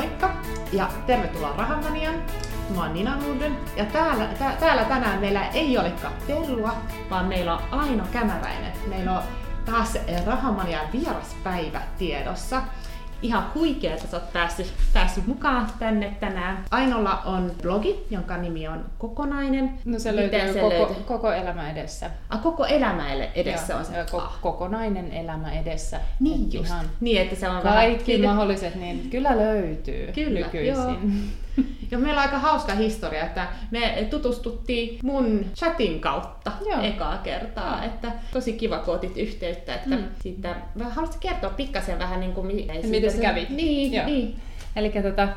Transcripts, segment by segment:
Moikka ja tervetuloa Rahamanian. Mä oon Nina Norden ja täällä, tä, täällä tänään meillä ei olekaan Tellua, vaan meillä on Aino Kämäräinen. Meillä on taas Rahamanian vieraspäivä tiedossa ihan huikea, että sä oot päässyt, päässyt mukaan tänne tänään. Ainolla on blogi, jonka nimi on Kokonainen. No se löytyy se koko, löytyy? koko elämä edessä. Ah, koko elämä edessä Joo, on se. Ko- ah. Kokonainen elämä edessä. Niin Et just. Ihan niin, että se on kaikki vähän... mahdolliset, niin kyllä löytyy kyllä, nykyisin. Joo. Ja meillä on aika hauska historia, että me tutustuttiin mun chatin kautta Joo. ekaa kertaa. Joo. Että tosi kiva, kun otit yhteyttä. Että mm. siitä, haluaisitko kertoa pikkasen vähän niin kuin, miten se kävi? Niin, joo. niin. Eli tota,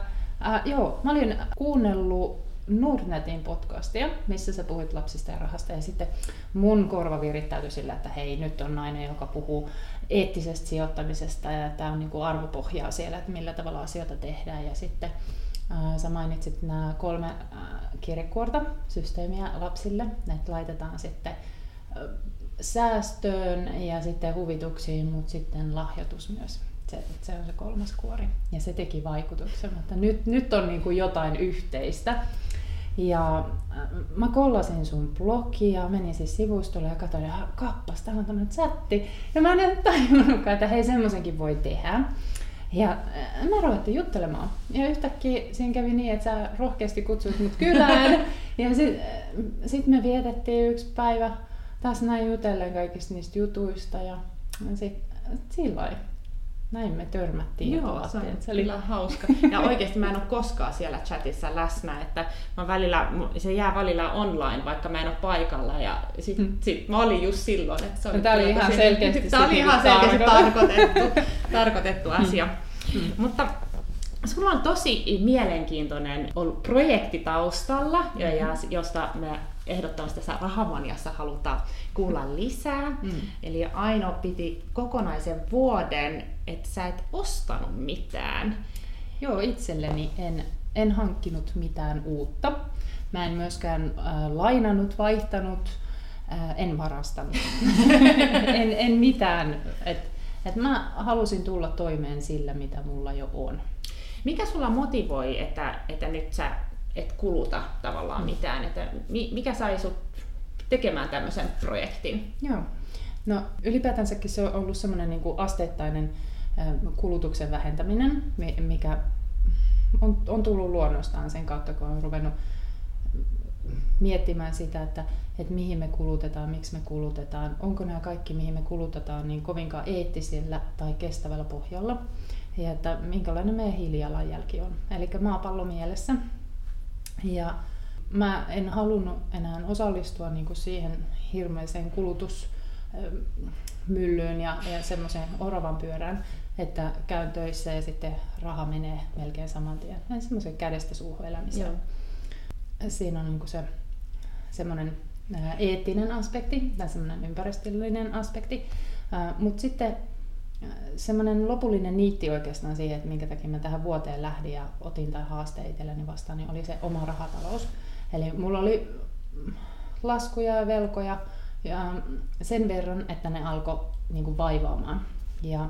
äh, joo, mä olin kuunnellut Nordnetin podcastia, missä sä puhuit lapsista ja rahasta, ja sitten mun korva virittäytyi sillä, että hei, nyt on nainen, joka puhuu eettisestä sijoittamisesta, ja tämä on niin kuin arvopohjaa siellä, että millä tavalla asioita tehdään, ja sitten Sä mainitsit nämä kolme kirjekuorta, systeemiä lapsille. Ne laitetaan sitten säästöön ja sitten huvituksiin, mutta sitten lahjoitus myös. Se, se on se kolmas kuori. Ja se teki vaikutuksen, mutta nyt, nyt on niin kuin jotain yhteistä. Ja mä kollasin sun blogia, menin siis sivustolle ja katsoin, että kappas, täällä on tämmöinen chatti. Ja mä en tajunnutkaan, että hei, semmoisenkin voi tehdä. Ja äh, mä ruvettiin juttelemaan. Ja yhtäkkiä siinä kävi niin, että sä rohkeasti kutsuit mut kylään. ja sitten äh, sit me vietettiin yksi päivä taas näin jutellen kaikista niistä jutuista. Ja sitten sillä näin me törmättiin. Joo, se, se oli kyllä hauska. Ja oikeasti mä en ole koskaan siellä chatissa läsnä, että mä välillä, se jää välillä online, vaikka mä en ole paikalla. Ja sit, hmm. sit mä olin just silloin. Että se oli no, tämä oli ihan selkeästi, tämä oli ihan selkeästi tarkoitettu, tarkoitettu asia. Hmm. Mutta Sulla on tosi mielenkiintoinen ollut projekti taustalla, mm-hmm. josta me ehdottomasti tässä Rahamaniassa halutaan kuulla lisää. Mm. Eli Aino piti kokonaisen vuoden, että sä et ostanut mitään. Joo, itselleni en, en hankkinut mitään uutta. Mä en myöskään äh, lainannut, vaihtanut, äh, en varastanut. en, en mitään. Et, et mä halusin tulla toimeen sillä, mitä mulla jo on. Mikä sulla motivoi, että, että nyt sä et kuluta tavallaan mm. mitään? Että mikä sai sut tekemään tämmöisen projektin? Joo. No ylipäätänsäkin se on ollut semmoinen niin kuin asteittainen kulutuksen vähentäminen, mikä on, on tullut luonnostaan sen kautta, kun on ruvennut miettimään sitä, että, että mihin me kulutetaan, miksi me kulutetaan, onko nämä kaikki, mihin me kulutetaan, niin kovinkaan eettisellä tai kestävällä pohjalla, ja että minkälainen meidän hiilijalanjälki on. Eli maapallo mielessä. Ja mä en halunnut enää osallistua niin kuin siihen hirveäseen kulutusmyllyyn ja, ja semmoiseen oravan pyörään, että käyn töissä ja sitten raha menee melkein saman tien. Semmoisen kädestä suuhun elämiseen. Joo. Siinä on niin se semmoinen eettinen aspekti tai semmoinen ympäristöllinen aspekti. Mutta sitten semmoinen lopullinen niitti oikeastaan siihen, että minkä takia mä tähän vuoteen lähdin ja otin tämän haasteen itselleni vastaan, niin oli se oma rahatalous. Eli mulla oli laskuja ja velkoja ja sen verran, että ne alkoi niin kuin vaivaamaan. Ja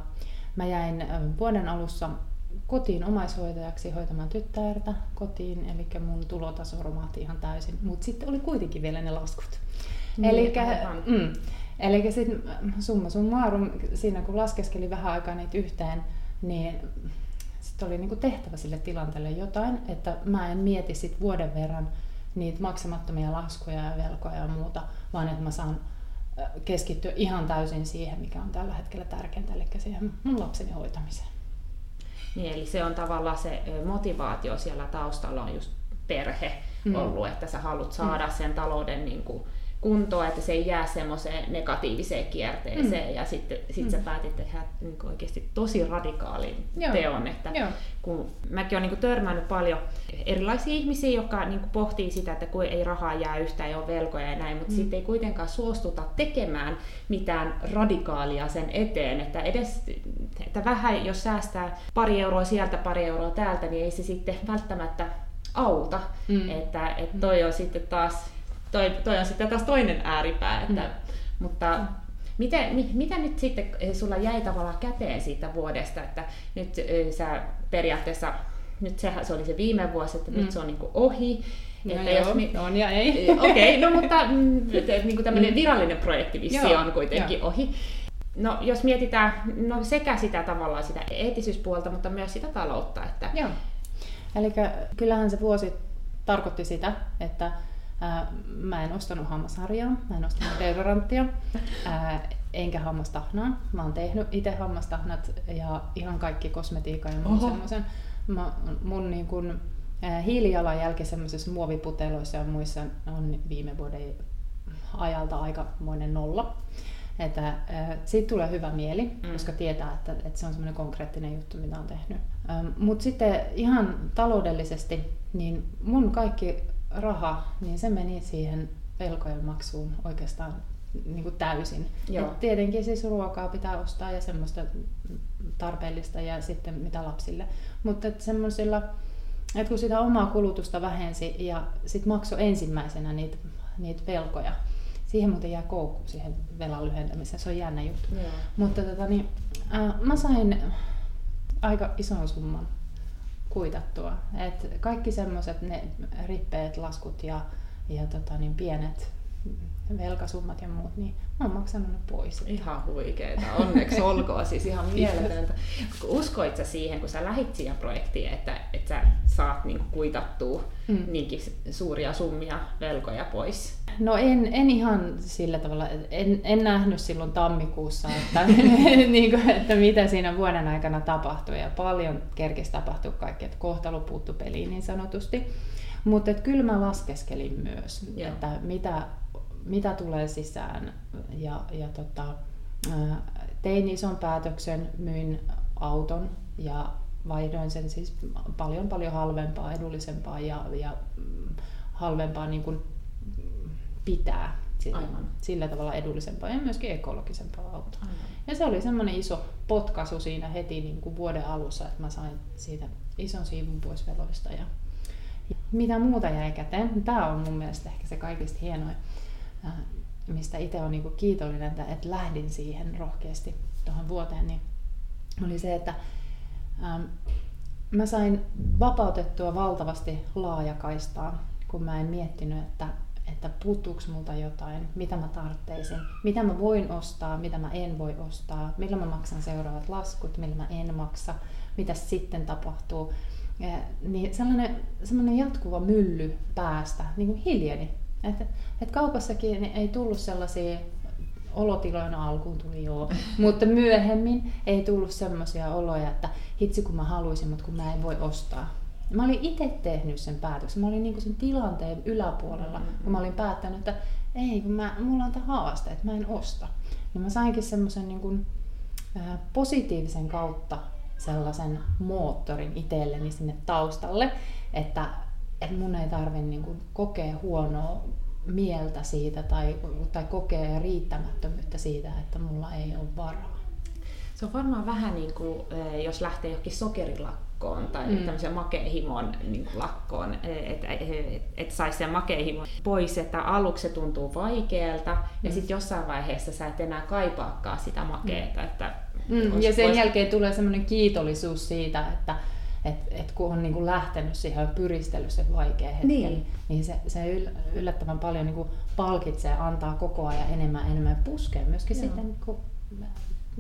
mä jäin vuoden alussa kotiin omaishoitajaksi hoitamaan tyttärtä kotiin, eli mun tulotaso romahti ihan täysin. Mutta sitten oli kuitenkin vielä ne laskut. Niin, eli mm, Eli sitten summa summarum, siinä kun laskeskeli vähän aikaa niitä yhteen, niin sitten oli niinku tehtävä sille tilanteelle jotain, että mä en mieti sit vuoden verran niitä maksamattomia laskuja ja velkoja ja muuta, vaan että mä saan keskittyä ihan täysin siihen, mikä on tällä hetkellä tärkeintä, eli siihen mun lapseni hoitamiseen. Niin, eli se on tavallaan se motivaatio siellä taustalla on just perhe mm. ollut, että sä haluat saada mm. sen talouden niin kuin, kuntoa, että se ei jää semmoiseen negatiiviseen kierteeseen. Mm. Ja sitten sit mm. sä päätit tehdä niin oikeasti tosi radikaalin Joo. teon. Että Joo. kun mäkin olen niin törmännyt paljon erilaisia ihmisiä, jotka niin pohtii sitä, että kun ei rahaa jää yhtään, ei ole velkoja ja näin, mutta mm. sitten ei kuitenkaan suostuta tekemään mitään radikaalia sen eteen. Että edes että vähän, jos säästää pari euroa sieltä, pari euroa täältä, niin ei se sitten välttämättä auta. Mm. Että, että toi on sitten taas toi, toi on sitten taas toinen ääripää. Että, mm. Mutta. Miten, mi, mitä nyt sitten sulla jäi tavallaan käteen siitä vuodesta, että nyt sä periaatteessa nyt sehän, se oli se viime vuosi, että mm. nyt se on niin kuin ohi. No että joo, jos mi- on ja ei. Okei, okay, no mutta mm, niin kuin tämmöinen Mm. virallinen projekti vissi Joo, on kuitenkin joo. ohi. No jos mietitään no sekä sitä tavallaan sitä eettisyyspuolta, mutta myös sitä taloutta, että Joo. Eli kyllähän se vuosi tarkoitti sitä, että ää, mä en ostanut hammasharjaa, mä en ostanut deodoranttia, ää, enkä hammastahnaa. Mä oon tehnyt itse hammastahnat ja ihan kaikki kosmetiikan ja muun semmoisen. Mä, mun niin kun, ää, hiilijalanjälki semmoisissa muoviputeloissa ja muissa on viime vuoden ajalta aikamoinen nolla. Että äh, siitä tulee hyvä mieli, mm. koska tietää, että, että se on semmoinen konkreettinen juttu, mitä on tehnyt. Ähm, Mutta sitten ihan taloudellisesti, niin mun kaikki raha, niin se meni siihen velkojen maksuun oikeastaan niin kuin täysin. Joo. Et tietenkin siis ruokaa pitää ostaa ja semmoista tarpeellista ja sitten mitä lapsille. Mutta semmoisilla, että kun sitä omaa kulutusta vähensi ja sitten maksoi ensimmäisenä niitä, niitä velkoja, siihen muuten jää koukku siihen velan lyhentämiseen, se on jännä juttu. Joo. Mutta tota, niin, äh, mä sain aika ison summan kuitattua. Et kaikki semmoiset ne rippeet, laskut ja, ja tota, niin pienet velkasummat ja muut, niin mä oon maksanut ne pois. Ihan huikeeta, onneksi olkoon, siis ihan mieletöntä. Uskoit sä siihen, kun sä lähit siihen projektiin, että, että sä saat niinku kuitattua Mm. niinkin suuria summia velkoja pois? No en, en ihan sillä tavalla, en, en nähnyt silloin tammikuussa, että, niin kuin, että mitä siinä vuoden aikana tapahtui ja paljon kerkesi tapahtua kaikkea, että kohtalo puuttu peliin niin sanotusti. Mutta kyllä mä laskeskelin myös, Joo. että mitä, mitä tulee sisään ja, ja tota, tein ison päätöksen, myin auton ja vaihdoin sen siis paljon paljon halvempaa, edullisempaa ja, ja mm, halvempaa niin kuin pitää sillä, Aivan. sillä tavalla edullisempaa ja myöskin ekologisempaa autoa. Aivan. Ja se oli semmoinen iso potkaisu siinä heti niin kuin vuoden alussa, että mä sain siitä ison siivun pois veloista. Ja mitä muuta jäi käteen? Tämä on mun mielestä ehkä se kaikista hienoin, äh, mistä itse on niin kuin kiitollinen, että, että lähdin siihen rohkeasti tuohon vuoteen, niin oli se, että ähm, mä sain vapautettua valtavasti laajakaistaa, kun mä en miettinyt, että, että puuttuuko multa jotain, mitä mä tarvitsin, mitä mä voin ostaa, mitä mä en voi ostaa, millä mä maksan seuraavat laskut, millä mä en maksa, mitä sitten tapahtuu. Ja, niin sellainen, sellainen jatkuva mylly päästä niin kuin hiljeni. Että et kaupassakin niin ei tullut sellaisia olotiloina alkuun tuli joo, mutta myöhemmin ei tullut semmoisia oloja, että hitsi kun mä haluaisin, mutta kun mä en voi ostaa. Mä olin itse tehnyt sen päätöksen. Mä olin niinku sen tilanteen yläpuolella, kun mä olin päättänyt, että ei, kun mä, mulla on tämä haaste, että mä en osta. Niin mä sainkin semmoisen niinku, äh, positiivisen kautta sellaisen moottorin itselleni sinne taustalle, että, että mun ei tarvi niinku kokea huonoa mieltä siitä tai, tai kokea riittämättömyyttä siitä, että mulla ei ole varaa. Se on varmaan vähän niin kuin, eh, jos lähtee johonkin sokerilakkoon tai mm. Mm. tämmöiseen makeihimon niin kuin lakkoon, että et, et, et saisi sen makeihimon pois, että aluksi se tuntuu vaikealta ja Mm. sitten jossain vaiheessa sä et enää kaipaakaan sitä makeeta. Että Mm, ja sen vois- jälkeen tulee semmoinen kiitollisuus siitä, että et, et kun on niinku lähtenyt siihen ja pyristellyt sen vaikea hetken, Niin. niin, se, se yl, yllättävän paljon niinku palkitsee, antaa koko ajan enemmän ja enemmän ja puskee myöskin Joo. sitten niinku,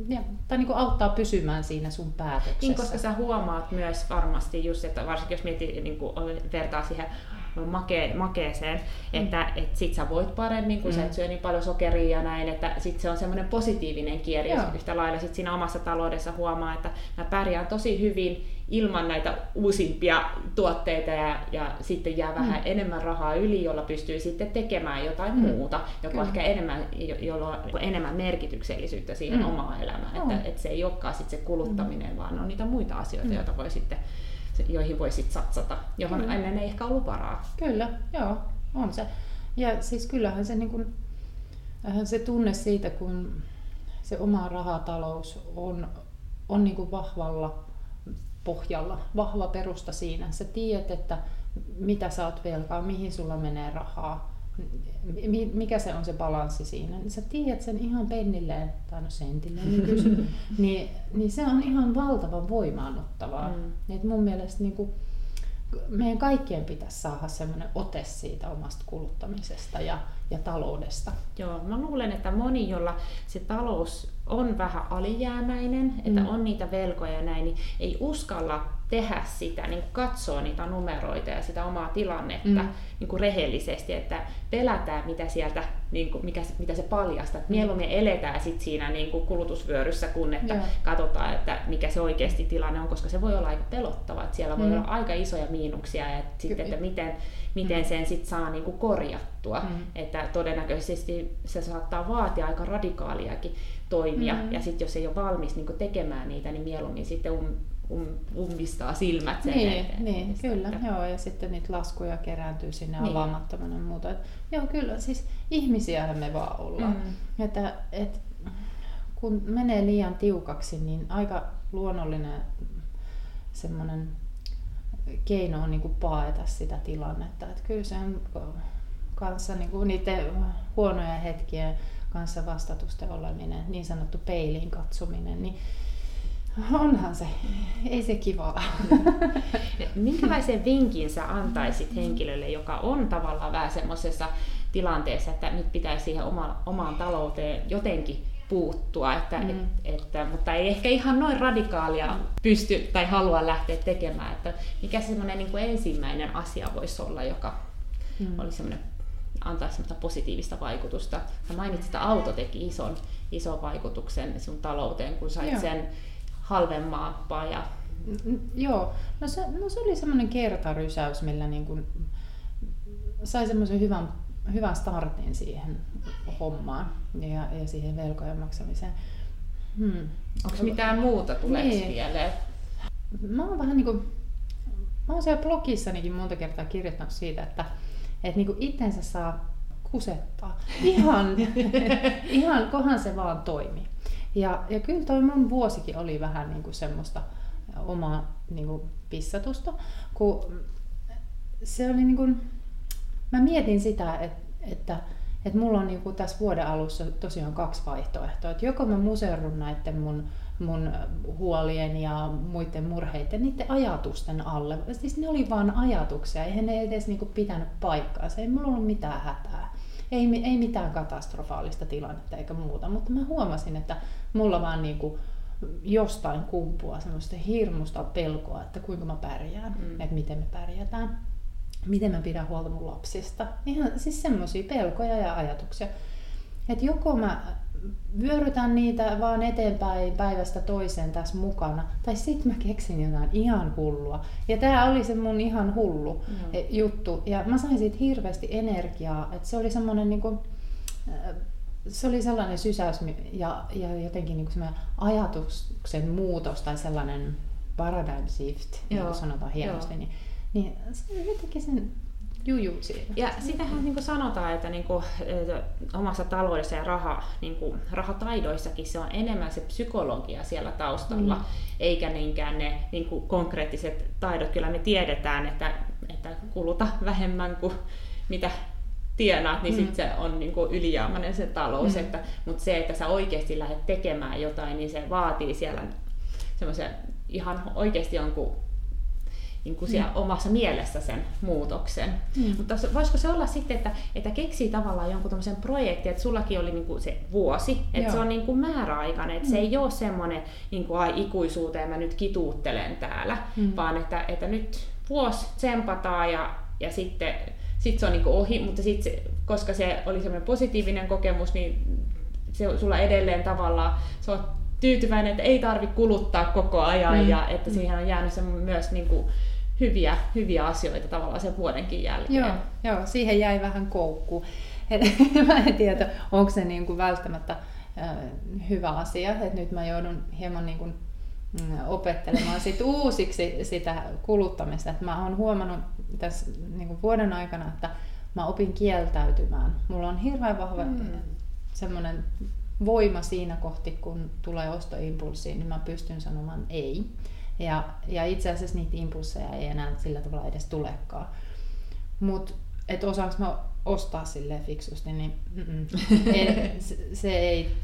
ja, tai niinku auttaa pysymään siinä sun päätöksessä. Niin, koska sä huomaat myös varmasti just, että varsinkin jos mietit, niin kuin vertaa siihen make, makeeseen, että et sit sä voit paremmin, kun mm. sä Mm. et syö niin paljon sokeria ja näin, että sit se on semmoinen positiivinen kierre, Joo. yhtä lailla sit siinä omassa taloudessa huomaa, että mä pärjään tosi hyvin ilman näitä uusimpia tuotteita ja, ja sitten jää vähän Mm. enemmän rahaa yli, jolla pystyy sitten tekemään jotain Mm. muuta, joka Kyllä. on ehkä enemmän, jo- jolla on enemmän merkityksellisyyttä siihen Mm. omaan elämään, että, että se ei olekaan sit se kuluttaminen, mm. vaan on niitä muita asioita, Mm. joita voi sitten, joihin voi sitten satsata, johon Kyllä. ennen ei ehkä ollut varaa. Kyllä, joo, on se. Ja siis kyllähän se, niin kuin, se tunne siitä, kun se oma rahatalous on, on niin vahvalla pohjalla, vahva perusta siinä. Sä tiedät, että mitä sä oot velkaa, mihin sulla menee rahaa, mikä se on se balanssi siinä. Niin sä tiedät sen ihan pennilleen, tai no sentilleen nykyisin, niin, niin se on ihan valtavan voimaannuttavaa. Mm. Et mun mielestä niin kuin, meidän kaikkien pitäisi saada semmoinen ote siitä omasta kuluttamisesta ja, ja taloudesta. Joo, mä luulen, että moni, jolla se talous on vähän alijäämäinen, että mm. on niitä velkoja ja näin, niin ei uskalla tehdä sitä, niin katsoa niitä numeroita ja sitä omaa tilannetta mm. niin kuin rehellisesti, että pelätään mitä sieltä, niin kuin, mikä, mitä se paljastaa. Että mieluummin eletään sit siinä niin kuin kulutusvyöryssä, kun että Joo. katsotaan, että mikä se oikeasti tilanne on, koska se voi olla aika pelottava. Että siellä voi mm. olla aika isoja miinuksia ja että, sit, että miten, miten mm. sen sit saa niin kuin korjattua. Mm. Että todennäköisesti se saattaa vaatia aika radikaaliakin toimia. Mm. Ja sitten jos ei ole valmis niin tekemään niitä, niin mieluummin sitten um, ummistaa silmät sen Niin, eteen. niin kyllä. Että... Joo, ja sitten niitä laskuja kerääntyy sinne niin. avaamattomana ja muuta. Et, joo, kyllä. Siis ihmisiä me vaan ollaan. Mm. Että, et, kun menee liian tiukaksi, niin aika luonnollinen semmoinen keino on niin kuin paeta sitä tilannetta. Että kyllä se on kanssa niin kuin niiden huonoja hetkiä kanssa vastatusten oleminen, niin sanottu peiliin katsominen, niin onhan se, ei se kivaa. Minkälaisen vinkin sä antaisit henkilölle, joka on tavallaan vähän semmoisessa tilanteessa, että nyt pitäisi siihen oma, omaan talouteen jotenkin puuttua, että, mm. et, että, mutta ei ehkä ihan noin radikaalia pysty tai halua lähteä tekemään. Että mikä semmoinen niin ensimmäinen asia voisi olla, joka mm. olisi semmoinen antaa semmoista positiivista vaikutusta. Sä mainitsit, että auto teki ison, ison vaikutuksen sun talouteen, kun sait Joo. sen halvemmaappaa. Ja... Joo, no se, no se oli semmoinen kertarysäys, millä niin kuin sai semmoisen hyvän, hyvän startin siihen hommaan ja, ja siihen velkojen maksamiseen. Hmm. Onko mitään muuta tulee niin. mieleen? Mä oon vähän niin kuin, mä oon siellä blogissanikin monta kertaa kirjoittanut siitä, että että niinku itsensä saa kusettaa. Ihan, ihan kohan se vaan toimi. Ja, ja kyllä toi mun vuosikin oli vähän niinku semmoista omaa niinku pissatusta, kun se oli niinku, mä mietin sitä, että, että että mulla on niinku tässä vuoden alussa tosiaan kaksi vaihtoehtoa. Että joko mä muserrun näiden mun mun huolien ja muiden murheiden, niiden ajatusten alle. Siis ne oli vain ajatuksia, eihän ne edes niinku pitänyt paikkaansa, ei mulla ollut mitään hätää. Ei, ei mitään katastrofaalista tilannetta eikä muuta, mutta mä huomasin, että mulla vaan niinku jostain kumpua semmoista hirmusta pelkoa, että kuinka mä pärjään, mm. että miten me pärjätään, miten mä pidän huolta mun lapsista. Ihan siis semmoisia pelkoja ja ajatuksia. Että joko mä vyörytän niitä vaan eteenpäin päivästä toiseen tässä mukana. Tai sitten mä keksin jotain ihan hullua. Ja tämä oli se mun ihan hullu mm. juttu. Ja mä sain siitä hirveästi energiaa. Että se oli semmoinen niinku, se oli sellainen sysäys ja, ja jotenkin niinku ajatuksen muutos tai sellainen paradigm shift, niin kuin sanotaan hienosti. Niin, niin se jotenkin sen juju siinä. Ja sitähän niin kuin sanotaan, että niin kuin, omassa taloudessa ja raha, niin kuin, rahataidoissakin se on enemmän se psykologia siellä taustalla, mm. eikä niinkään ne niin kuin, konkreettiset taidot. Kyllä me tiedetään, että, että kuluta vähemmän kuin mitä tienaat, niin mm. sitten se on niin kuin ylijäämäinen se talous. Mm. Että, mutta se, että sä oikeasti lähdet tekemään jotain, niin se vaatii siellä semmoisen ihan oikeasti jonkun niin kuin siellä mm. omassa mielessä sen muutoksen. Mm. Mutta voisiko se olla sitten, että, että keksii tavallaan jonkun tämmöisen projektin, että sullakin oli niin kuin se vuosi, että Joo. se on niin kuin määräaikainen, että mm. se ei ole semmoinen niin kuin, ai ikuisuuteen mä nyt kituuttelen täällä, mm. vaan että, että nyt vuosi tsempataan ja, ja sitten sit se on niin kuin ohi, mutta sitten koska se oli semmoinen positiivinen kokemus, niin se sulla edelleen tavallaan, se on tyytyväinen, että ei tarvi kuluttaa koko ajan mm. ja että siihen on jäänyt myös niin kuin, hyviä, hyviä asioita tavallaan sen vuodenkin jälkeen. Joo, joo siihen jäi vähän koukku. mä en tiedä, onko se niin kuin välttämättä hyvä asia, että nyt mä joudun hieman niin kuin, mm, opettelemaan sit uusiksi sitä kuluttamista. Et mä oon huomannut tässä niin kuin vuoden aikana, että mä opin kieltäytymään. Mulla on hirveän vahva mm. semmoinen voima siinä kohti, kun tulee ostoimpulssiin, niin mä pystyn sanomaan ei. Ja, ja itse asiassa niitä impulseja ei enää sillä tavalla edes tulekaan. Mutta että osaanko mä ostaa sille fiksusti, niin ei, se, se, ei,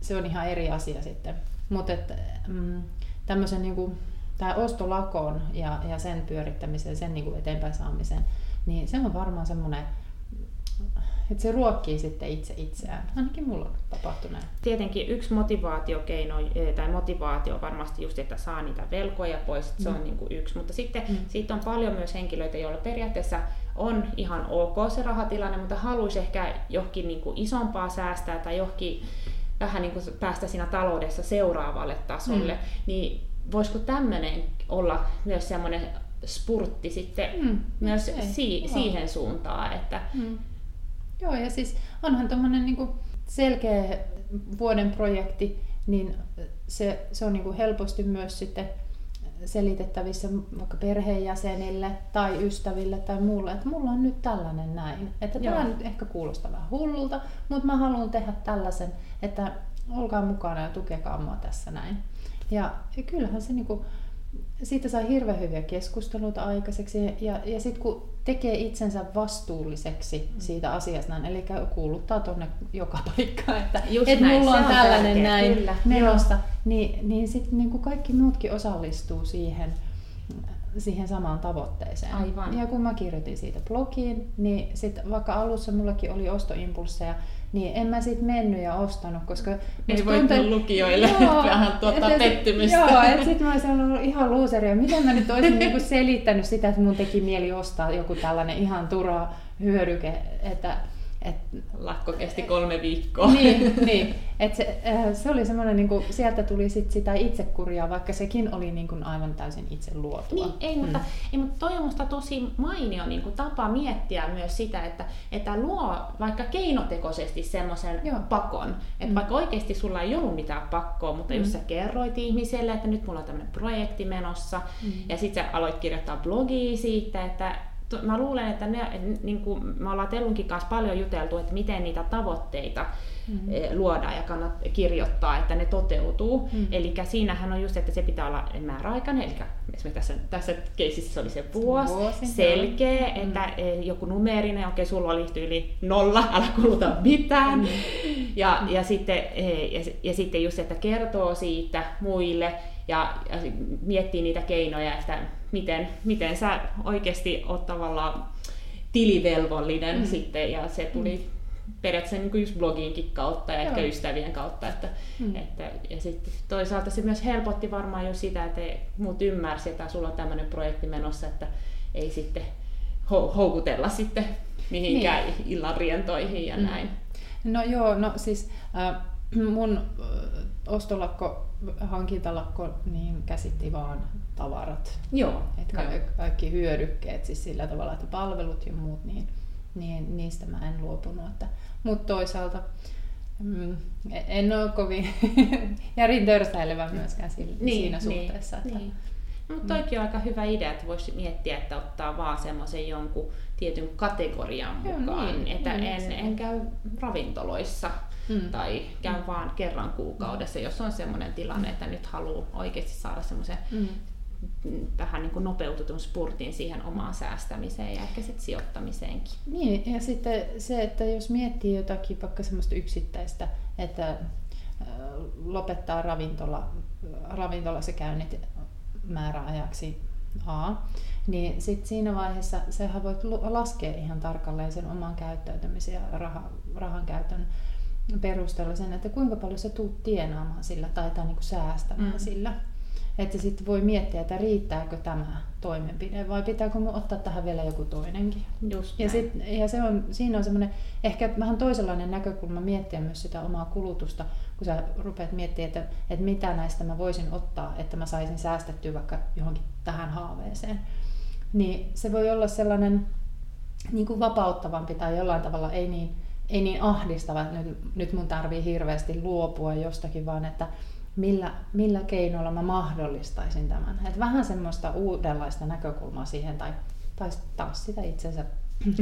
se on ihan eri asia sitten. Mutta mm, tämmöisen niinku tämä ostolakon ja, ja sen pyörittämisen, sen niin kuin eteenpäin saamisen, niin se on varmaan semmoinen, että se ruokkii sitten itse itseään. Ainakin mulla on tapahtunut näin. Tietenkin yksi motivaatiokeino, e, tai motivaatio on varmasti just, että saa niitä velkoja pois, että se mm. on niin kuin yksi. Mutta sitten mm. siitä on paljon myös henkilöitä, joilla periaatteessa on ihan ok se rahatilanne, mutta haluaisi ehkä johonkin niin kuin isompaa säästää tai johonkin vähän niin kuin päästä siinä taloudessa seuraavalle tasolle, mm. niin voisiko tämmöinen olla myös semmoinen spurtti sitten mm. myös si- siihen suuntaan, että mm Joo, ja siis onhan tuommoinen niin selkeä vuoden projekti, niin se, se on niin kuin helposti myös sitten selitettävissä vaikka perheenjäsenille tai ystäville tai muulle, että mulla on nyt tällainen näin. Että tämä nyt ehkä kuulostaa vähän hullulta, mutta mä haluan tehdä tällaisen, että olkaa mukana ja tukekaa mua tässä näin. Ja, ja kyllähän se niinku, siitä saa hirveän hyviä keskusteluita aikaiseksi ja, ja sitten kun tekee itsensä vastuulliseksi mm. siitä asiasta, eli kuuluttaa tuonne joka paikkaan, että et mulla on, on tällainen tärkeä, näin kyllä. menossa, niin, niin sitten niin kaikki muutkin osallistuu siihen, siihen samaan tavoitteeseen. Aivan. Ja kun mä kirjoitin siitä blogiin, niin sit vaikka alussa mullakin oli ostoimpulseja, niin en mä sit mennyt ja ostanut, koska... Ei voi tuntuu, lukijoille joo, vähän tuottaa et, pettymystä. Joo, että sit mä olisin ollut ihan luuseri, miten mä nyt olisin niinku selittänyt sitä, että mun teki mieli ostaa joku tällainen ihan turha hyödyke, että et, Lakko kesti kolme viikkoa. Niin, niin. Et se, äh, se oli semmoinen, niin kuin, sieltä tuli sit sitä itsekuria, vaikka sekin oli niin kuin aivan täysin itse luotua. Niin, ei, mm. mutta, ei, mutta toi on musta tosi mainio niin kuin tapa miettiä myös sitä, että, että luo vaikka keinotekoisesti semmoisen pakon. Että mm. vaikka oikeasti sulla ei ollut mitään pakkoa, mutta mm. jos sä kerroit ihmiselle, että nyt mulla on tämmöinen projekti menossa, mm. ja sitten sä aloit kirjoittaa blogia siitä, että mä luulen, että ne, niin kuin me ollaan Telunkin kanssa paljon juteltu, että miten niitä tavoitteita mm-hmm. luodaan ja kannattaa kirjoittaa, että ne toteutuu. Mm-hmm. Eli siinähän on just, että se pitää olla määräaikainen, eli esimerkiksi tässä, tässä keisissä se oli se vuosi, vuosi selkeä, mm-hmm. että eh, joku numerinen, okei, sulla oli yli nolla, älä kuluta mitään. Mm-hmm. Ja, ja, sitten, eh, ja, ja sitten just, että kertoo siitä muille, ja, ja miettii niitä keinoja, että miten, miten sä oikeasti oot tavallaan tilivelvollinen mm. sitten, ja se tuli mm. periaatteessa niin just blogiinkin kautta ja Joo. ehkä ystävien kautta. Että, mm. että, ja sitten toisaalta se myös helpotti varmaan jo sitä, että muut ymmärsi, että sulla on tämmöinen projekti menossa, että ei sitten houkutella sitten mihinkään niin. illan rientoihin ja mm. näin. No joo, no siis äh, mun ostolakko, hankintalakko, niin käsitti vaan tavarat. Joo. Et ka- joo. kaikki hyödykkeet, siis sillä tavalla, että palvelut ja muut, niin, niin niistä mä en luopunut. Mutta toisaalta mm, en ole kovin järin törsäilevä myöskään niin, siinä niin, suhteessa. Että, niin. No, mutta toikin on aika hyvä idea, että voisi miettiä, että ottaa vaan semmoisen jonkun tietyn kategorian mukaan. Joo, niin, että niin, en, en käy ravintoloissa mm. tai käyn mm. vaan kerran kuukaudessa, jos on semmoinen tilanne, että nyt haluaa oikeasti saada semmoisen mm. vähän niin kuin nopeutetun spurtin siihen omaan säästämiseen ja ehkä sitten sijoittamiseenkin. Niin, ja sitten se, että jos miettii jotakin vaikka semmoista yksittäistä, että lopettaa ravintola, ravintolassa käynnit määräajaksi A, niin sit siinä vaiheessa sähän voit laskea ihan tarkalleen sen oman käyttäytymisen ja raha, rahan käytön perusteella sen, että kuinka paljon sä tuut tienaamaan sillä tai, tai niin kuin säästämään mm. sillä. Että sitten voi miettiä, että riittääkö tämä toimenpide vai pitääkö mun ottaa tähän vielä joku toinenkin. Just ja, sit, ja se on, siinä on semmoinen ehkä vähän toisenlainen näkökulma miettiä myös sitä omaa kulutusta, kun sä rupeat miettimään, että, että mitä näistä mä voisin ottaa, että mä saisin säästettyä vaikka johonkin tähän haaveeseen. Niin se voi olla sellainen niin kuin vapauttavampi tai jollain tavalla ei niin ei niin ahdistava, että nyt, nyt mun tarvii hirveästi luopua jostakin, vaan että millä, millä keinoilla mä mahdollistaisin tämän. Et vähän semmoista uudenlaista näkökulmaa siihen, tai, tai taas sitä itsensä,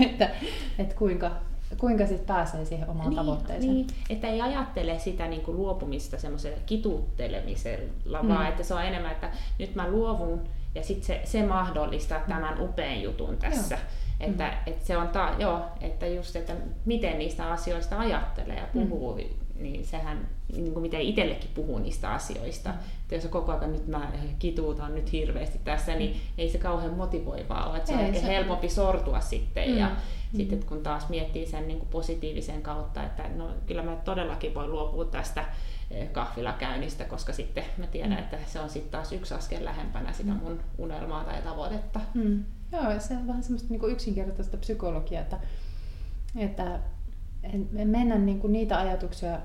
että, että kuinka, kuinka sitten pääsee siihen omaan niin, tavoitteeseen. Niin, että ei ajattele sitä niin kuin luopumista semmoisella kituttelemisella, mm. vaan että se on enemmän, että nyt mä luovun ja sitten se, se mahdollistaa tämän upean jutun tässä. Joo. Että, mm. että se on ta, joo, että just, että miten niistä asioista ajattelee ja puhuu mm. Niin sehän, niin kuin miten itsellekin puhuu niistä asioista, mm. että jos koko ajan nyt mä kituutan nyt hirveästi tässä, niin ei se kauhean motivoivaa ole, että se ei, on se... helpompi sortua sitten mm. ja mm. sitten kun taas miettii sen niin kuin positiivisen kautta, että no kyllä mä todellakin voin luopua tästä eh, kahvilakäynnistä, koska sitten mä tiedän, mm. että se on sitten taas yksi askel lähempänä sitä mm. mun unelmaa tai tavoitetta. Mm. Joo, se on vähän semmoista niin kuin yksinkertaista psykologiaa, että, että mennä niin kuin niitä ajatuksia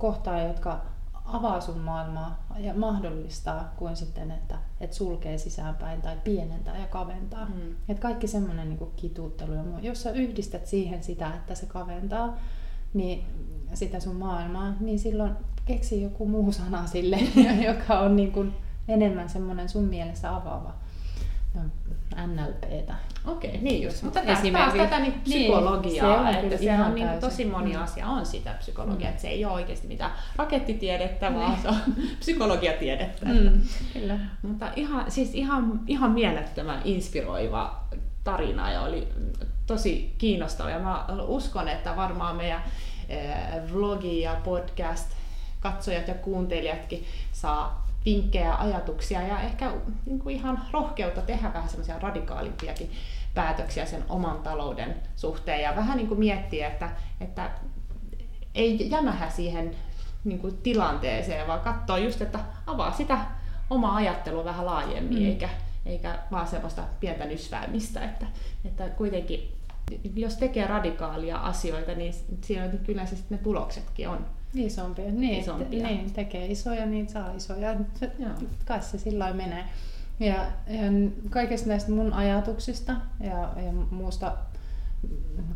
kohtaan, jotka avaa sun maailmaa ja mahdollistaa, kuin sitten, että, että sulkee sisäänpäin tai pienentää ja kaventaa. Mm. Et kaikki semmoinen niin kituuttelu ja muu, jos sä yhdistät siihen sitä, että se kaventaa, niin sitä sun maailmaa, niin silloin keksi joku muu sana sille, joka on niin kuin enemmän semmoinen sun mielessä avaava. No, NLPtä. Okei, niin just. Mutta taas, taas tätä niin, niin psykologiaa, niin, se että se on niin, tosi moni mm. asia on sitä psykologiaa, mm. että se ei ole oikeasti mitään rakettitiedettä, vaan niin. se on psykologiatiedettä. Mm, kyllä. Mutta ihan, siis ihan, ihan mielettömän inspiroiva tarina ja oli tosi kiinnostava. Ja mä uskon, että varmaan meidän eh, vlogi ja podcast katsojat ja kuuntelijatkin saa vinkkejä, ajatuksia ja ehkä niin kuin ihan rohkeutta tehdä vähän semmoisia radikaalimpiakin päätöksiä sen oman talouden suhteen ja vähän niin kuin miettiä, että, että ei jämähä siihen niin kuin tilanteeseen, vaan katsoa just, että avaa sitä omaa ajattelua vähän laajemmin, mm. eikä, eikä vaan semmoista pientä nysväämistä, että, että kuitenkin jos tekee radikaalia asioita, niin siinä kyllä se sitten ne tuloksetkin on Isompia, niin, isompia. niin tekee isoja, niin saa isoja. Se, kai se sillä menee. Ja, ja kaikista näistä mun ajatuksista ja, ja muusta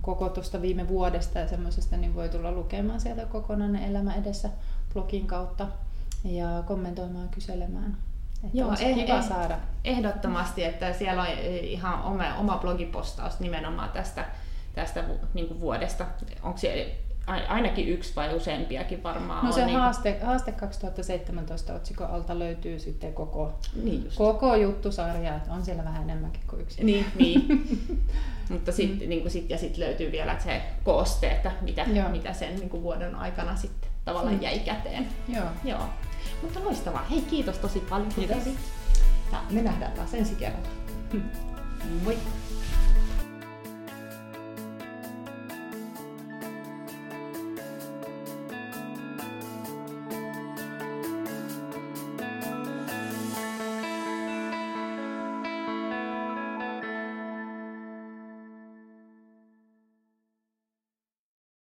koko tuosta viime vuodesta ja semmoisesta, niin voi tulla lukemaan sieltä kokonainen elämä edessä blogin kautta ja kommentoimaan kyselemään. Että Joo, eh, kiva eh, saada. Ehdottomasti, että siellä on ihan oma, oma blogipostaus nimenomaan tästä, tästä niin kuin vuodesta. Onko se ainakin yksi vai useampiakin varmaan No se on, niin haaste, haaste 2017 otsikon alta löytyy sitten koko, niin koko juttusarja, että on siellä vähän enemmänkin kuin yksi. Niin, niin. Mutta sitten mm. niin sit, ja sitten löytyy vielä se kooste, että mitä, mitä sen niin kuin vuoden aikana sitten tavallaan mm. jäi käteen. Joo. Joo. Mutta loistavaa. Hei, kiitos tosi paljon. Kiitos. Ja me nähdään taas ensi kerralla. Moi!